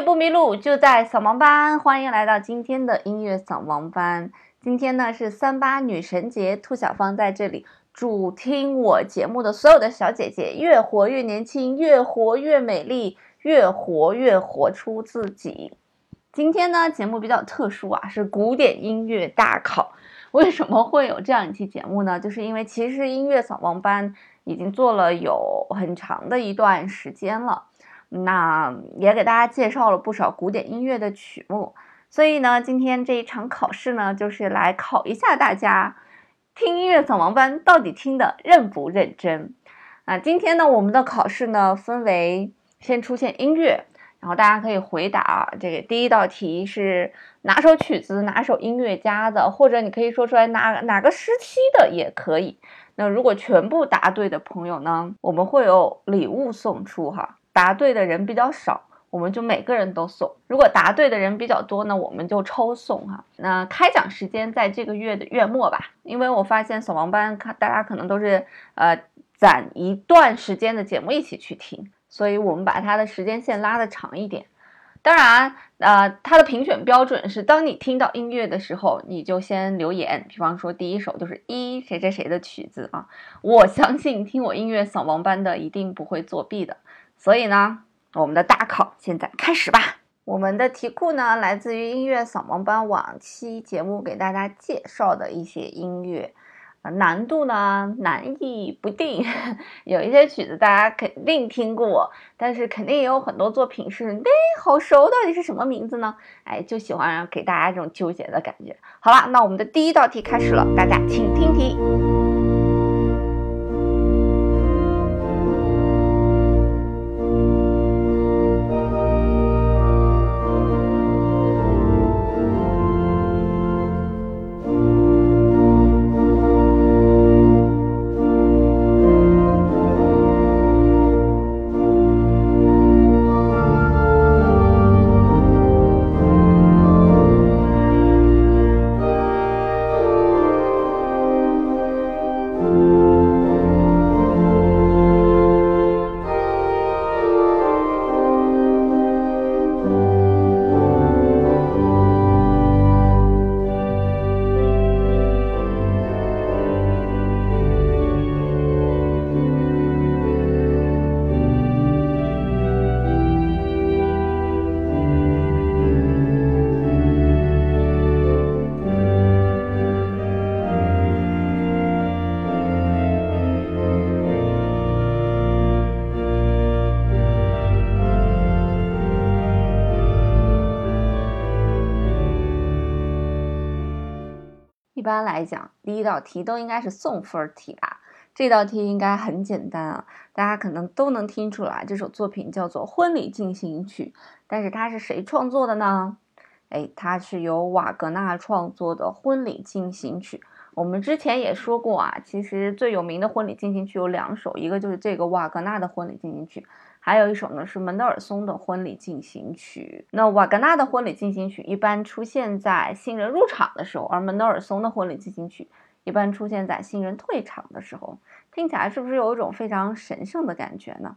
不迷路，就在扫盲班。欢迎来到今天的音乐扫盲班。今天呢是三八女神节，兔小芳在这里祝听我节目的所有的小姐姐越活越年轻，越活越美丽，越活越活出自己。今天呢节目比较特殊啊，是古典音乐大考。为什么会有这样一期节目呢？就是因为其实音乐扫盲班已经做了有很长的一段时间了。那也给大家介绍了不少古典音乐的曲目，所以呢，今天这一场考试呢，就是来考一下大家听音乐扫盲班到底听的认不认真啊。今天呢，我们的考试呢分为先出现音乐，然后大家可以回答啊这个第一道题是哪首曲子、哪首音乐家的，或者你可以说出来哪哪个时期的也可以。那如果全部答对的朋友呢，我们会有礼物送出哈。答对的人比较少，我们就每个人都送；如果答对的人比较多呢，我们就抽送哈。那开奖时间在这个月的月末吧，因为我发现扫盲班看大家可能都是呃攒一段时间的节目一起去听，所以我们把它的时间线拉的长一点。当然，呃，它的评选标准是，当你听到音乐的时候，你就先留言，比方说第一首就是一谁谁谁的曲子啊。我相信听我音乐扫盲班的一定不会作弊的。所以呢，我们的大考现在开始吧。我们的题库呢，来自于音乐扫盲班往期节目给大家介绍的一些音乐，难度呢难易不定。有一些曲子大家肯定听过，但是肯定也有很多作品是哎好熟，到底是什么名字呢？哎，就喜欢给大家这种纠结的感觉。好了，那我们的第一道题开始了，大家请听题。一般来讲，第一道题都应该是送分题吧？这道题应该很简单啊，大家可能都能听出来，这首作品叫做《婚礼进行曲》，但是它是谁创作的呢？哎，它是由瓦格纳创作的《婚礼进行曲》。我们之前也说过啊，其实最有名的婚礼进行曲有两首，一个就是这个瓦格纳的《婚礼进行曲》。还有一首呢是门德尔松的婚礼进行曲。那瓦格纳的婚礼进行曲一般出现在新人入场的时候，而门德尔松的婚礼进行曲一般出现在新人退场的时候。听起来是不是有一种非常神圣的感觉呢？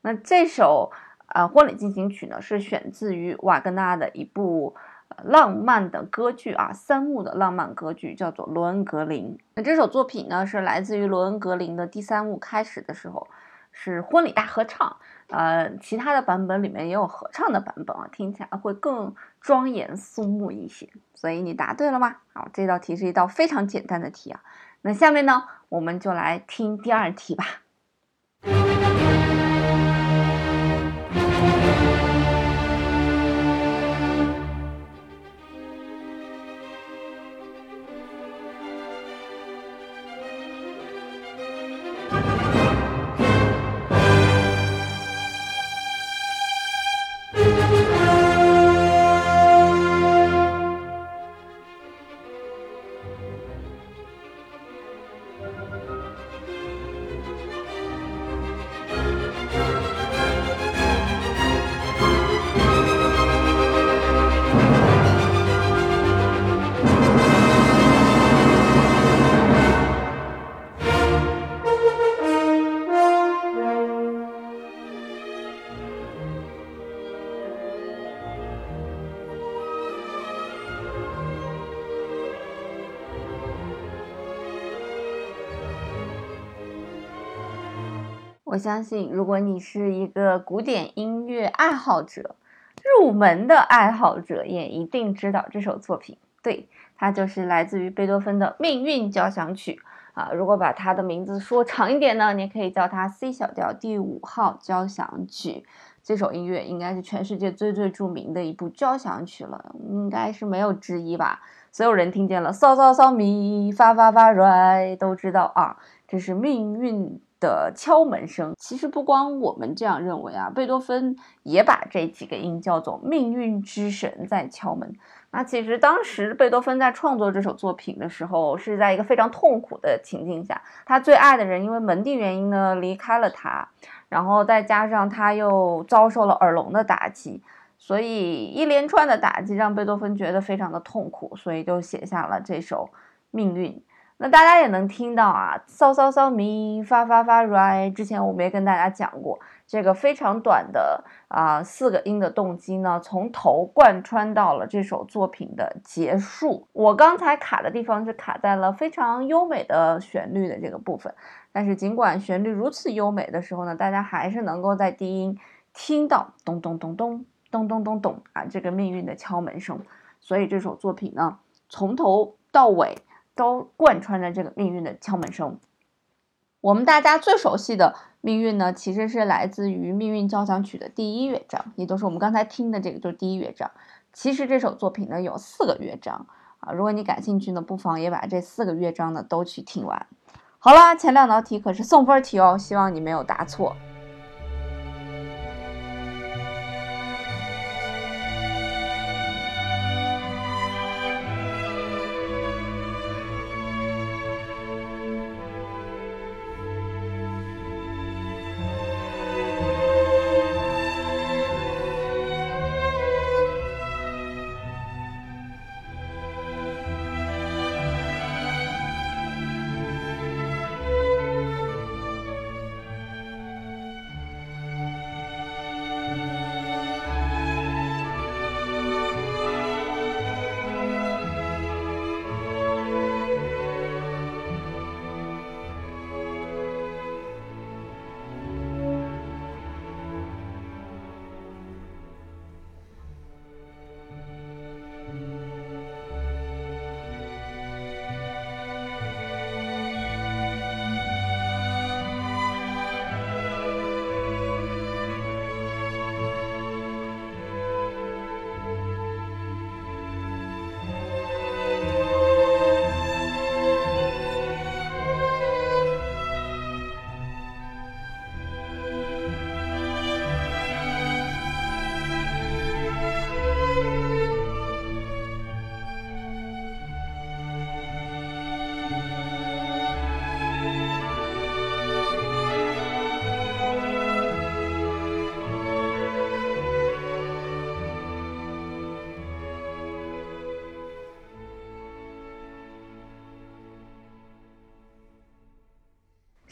那这首呃婚礼进行曲呢是选自于瓦格纳的一部浪漫的歌剧啊，三幕的浪漫歌剧叫做《罗恩格林》。那这首作品呢是来自于罗恩格林的第三幕开始的时候是婚礼大合唱。呃，其他的版本里面也有合唱的版本啊，听起来会更庄严肃穆一些。所以你答对了吗？好，这道题是一道非常简单的题啊。那下面呢，我们就来听第二题吧。相信，如果你是一个古典音乐爱好者，入门的爱好者，也一定知道这首作品。对，它就是来自于贝多芬的《命运交响曲》啊。如果把它的名字说长一点呢，你可以叫它 C 小调第五号交响曲。这首音乐应该是全世界最最著名的一部交响曲了，应该是没有之一吧。所有人听见了嗦嗦嗦咪发发发瑞，都知道啊，这是命运的敲门声。其实不光我们这样认为啊，贝多芬也把这几个音叫做命运之神在敲门。那其实当时贝多芬在创作这首作品的时候，是在一个非常痛苦的情境下，他最爱的人因为门第原因呢离开了他。然后再加上他又遭受了耳聋的打击，所以一连串的打击让贝多芬觉得非常的痛苦，所以就写下了这首《命运》。那大家也能听到啊，嗦嗦嗦咪发发发瑞。之前我们也跟大家讲过，这个非常短的啊四个音的动机呢，从头贯穿到了这首作品的结束。我刚才卡的地方是卡在了非常优美的旋律的这个部分。但是尽管旋律如此优美的时候呢，大家还是能够在低音听到咚咚咚咚咚咚咚咚啊这个命运的敲门声。所以这首作品呢，从头到尾都贯穿着这个命运的敲门声。我们大家最熟悉的命运呢，其实是来自于《命运交响曲》的第一乐章，也就是我们刚才听的这个，就是第一乐章。其实这首作品呢有四个乐章啊，如果你感兴趣呢，不妨也把这四个乐章呢都去听完。好啦，前两道题可是送分题哦，希望你没有答错。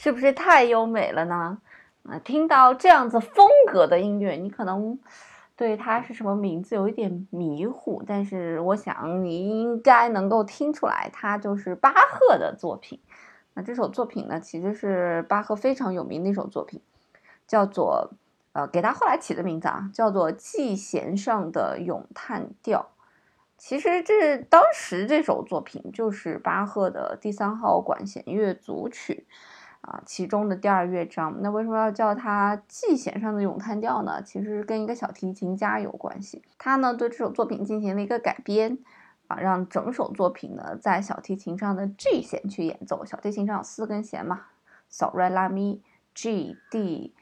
是不是太优美了呢？啊，听到这样子风格的音乐，你可能对它是什么名字有一点迷糊，但是我想你应该能够听出来，它就是巴赫的作品。那这首作品呢，其实是巴赫非常有名的一首作品，叫做呃，给他后来起的名字啊，叫做《季弦上的咏叹调》。其实这当时这首作品就是巴赫的第三号管弦乐组曲。啊，其中的第二乐章，那为什么要叫它 G 弦上的咏叹调呢？其实跟一个小提琴家有关系。他呢对这首作品进行了一个改编，啊，让整首作品呢在小提琴上的 G 弦去演奏。小提琴上有四根弦嘛，嗦、来、拉、咪、G、D，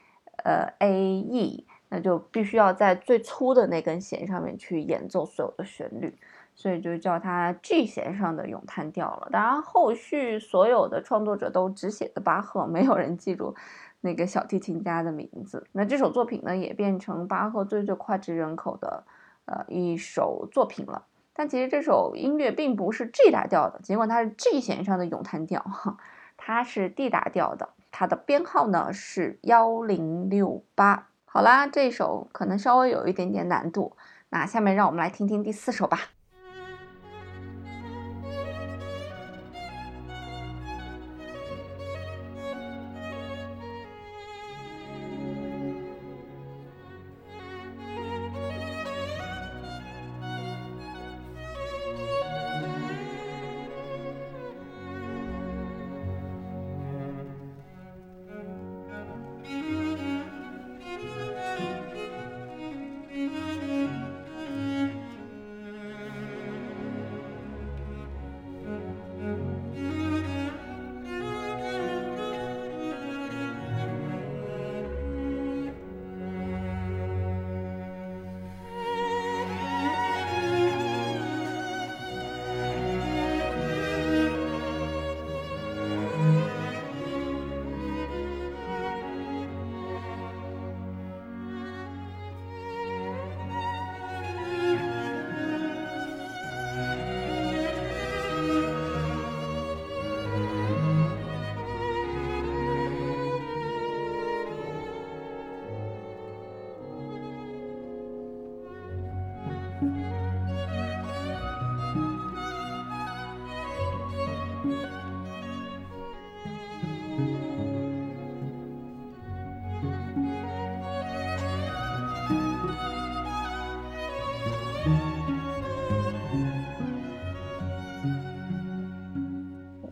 呃，A、E，那就必须要在最粗的那根弦上面去演奏所有的旋律。所以就叫它 G 弦上的咏叹调了。当然，后续所有的创作者都只写的巴赫，没有人记住那个小提琴家的名字。那这首作品呢，也变成巴赫最最脍炙人口的呃一首作品了。但其实这首音乐并不是 G 大调的，尽管它是 G 弦上的咏叹调，哈，它是 D 大调的。它的编号呢是幺零六八。好啦，这首可能稍微有一点点难度。那下面让我们来听听第四首吧。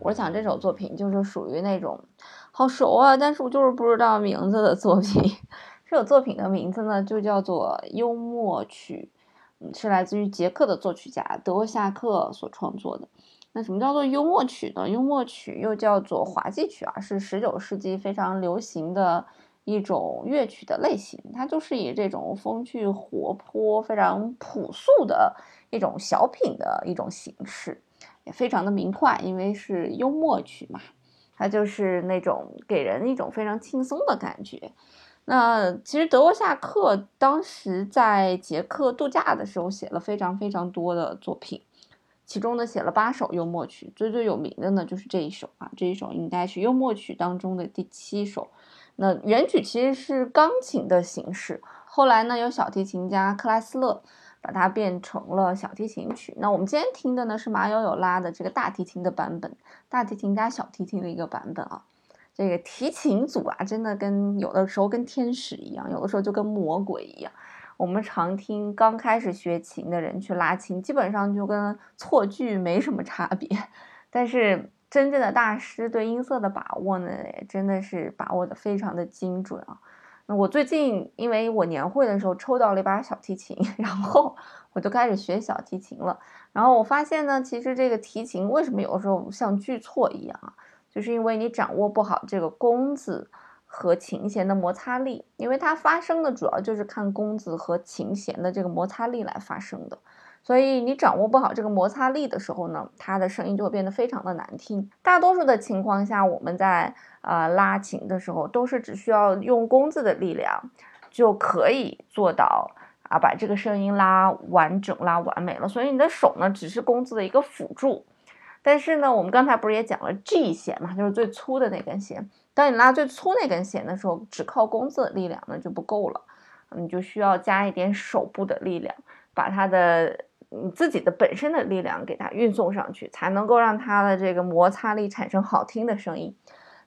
我想这首作品就是属于那种好熟啊，但是我就是不知道名字的作品。这首作品的名字呢，就叫做《幽默曲》，是来自于捷克的作曲家德沃夏克所创作的。那什么叫做幽默曲呢？幽默曲又叫做滑稽曲啊，是十九世纪非常流行的一种乐曲的类型。它就是以这种风趣活泼、非常朴素的一种小品的一种形式，也非常的明快，因为是幽默曲嘛，它就是那种给人一种非常轻松的感觉。那其实德沃夏克当时在捷克度假的时候写了非常非常多的作品。其中呢，写了八首幽默曲，最最有名的呢就是这一首啊，这一首应该是幽默曲当中的第七首。那原曲其实是钢琴的形式，后来呢，有小提琴家克莱斯勒把它变成了小提琴曲。那我们今天听的呢是马友友拉的这个大提琴的版本，大提琴加小提琴的一个版本啊。这个提琴组啊，真的跟有的时候跟天使一样，有的时候就跟魔鬼一样。我们常听刚开始学琴的人去拉琴，基本上就跟错句没什么差别。但是真正的大师对音色的把握呢，也真的是把握的非常的精准啊。那我最近因为我年会的时候抽到了一把小提琴，然后我就开始学小提琴了。然后我发现呢，其实这个提琴为什么有的时候像锯错一样啊？就是因为你掌握不好这个弓子。和琴弦的摩擦力，因为它发声的主要就是看弓子和琴弦的这个摩擦力来发声的，所以你掌握不好这个摩擦力的时候呢，它的声音就会变得非常的难听。大多数的情况下，我们在呃拉琴的时候，都是只需要用弓子的力量就可以做到啊，把这个声音拉完整、拉完美了。所以你的手呢，只是弓子的一个辅助。但是呢，我们刚才不是也讲了 G 弦嘛，就是最粗的那根弦。当你拉最粗那根弦的时候，只靠弓子的力量呢就不够了，你就需要加一点手部的力量，把它的你自己的本身的力量给它运送上去，才能够让它的这个摩擦力产生好听的声音。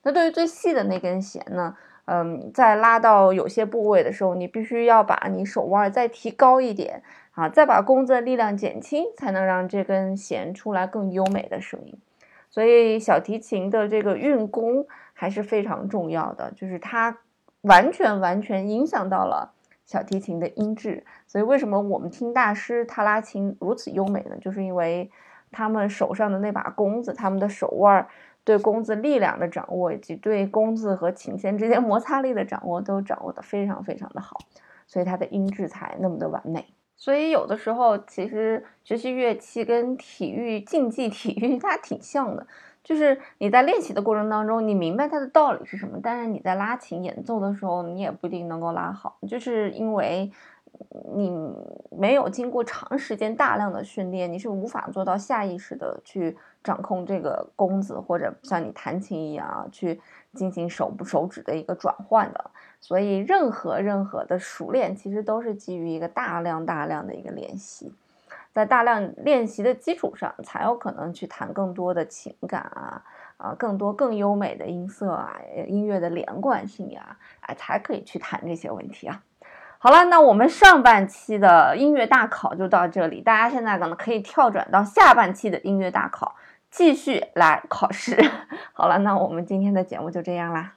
那对于最细的那根弦呢，嗯，在拉到有些部位的时候，你必须要把你手腕再提高一点啊，再把弓子的力量减轻，才能让这根弦出来更优美的声音。所以小提琴的这个运弓还是非常重要的，就是它完全完全影响到了小提琴的音质。所以为什么我们听大师他拉琴如此优美呢？就是因为他们手上的那把弓子，他们的手腕对弓子力量的掌握，以及对弓子和琴弦之间摩擦力的掌握，都掌握的非常非常的好，所以它的音质才那么的完美。所以有的时候，其实学习乐器跟体育、竞技体育 它挺像的，就是你在练习的过程当中，你明白它的道理是什么，但是你在拉琴演奏的时候，你也不一定能够拉好，就是因为。你没有经过长时间大量的训练，你是无法做到下意识的去掌控这个弓子，或者像你弹琴一样去进行手部手指的一个转换的。所以，任何任何的熟练，其实都是基于一个大量大量的一个练习，在大量练习的基础上，才有可能去弹更多的情感啊啊，更多更优美的音色啊，音乐的连贯性呀，啊，才可以去谈这些问题啊。好了，那我们上半期的音乐大考就到这里，大家现在可能可以跳转到下半期的音乐大考，继续来考试。好了，那我们今天的节目就这样啦。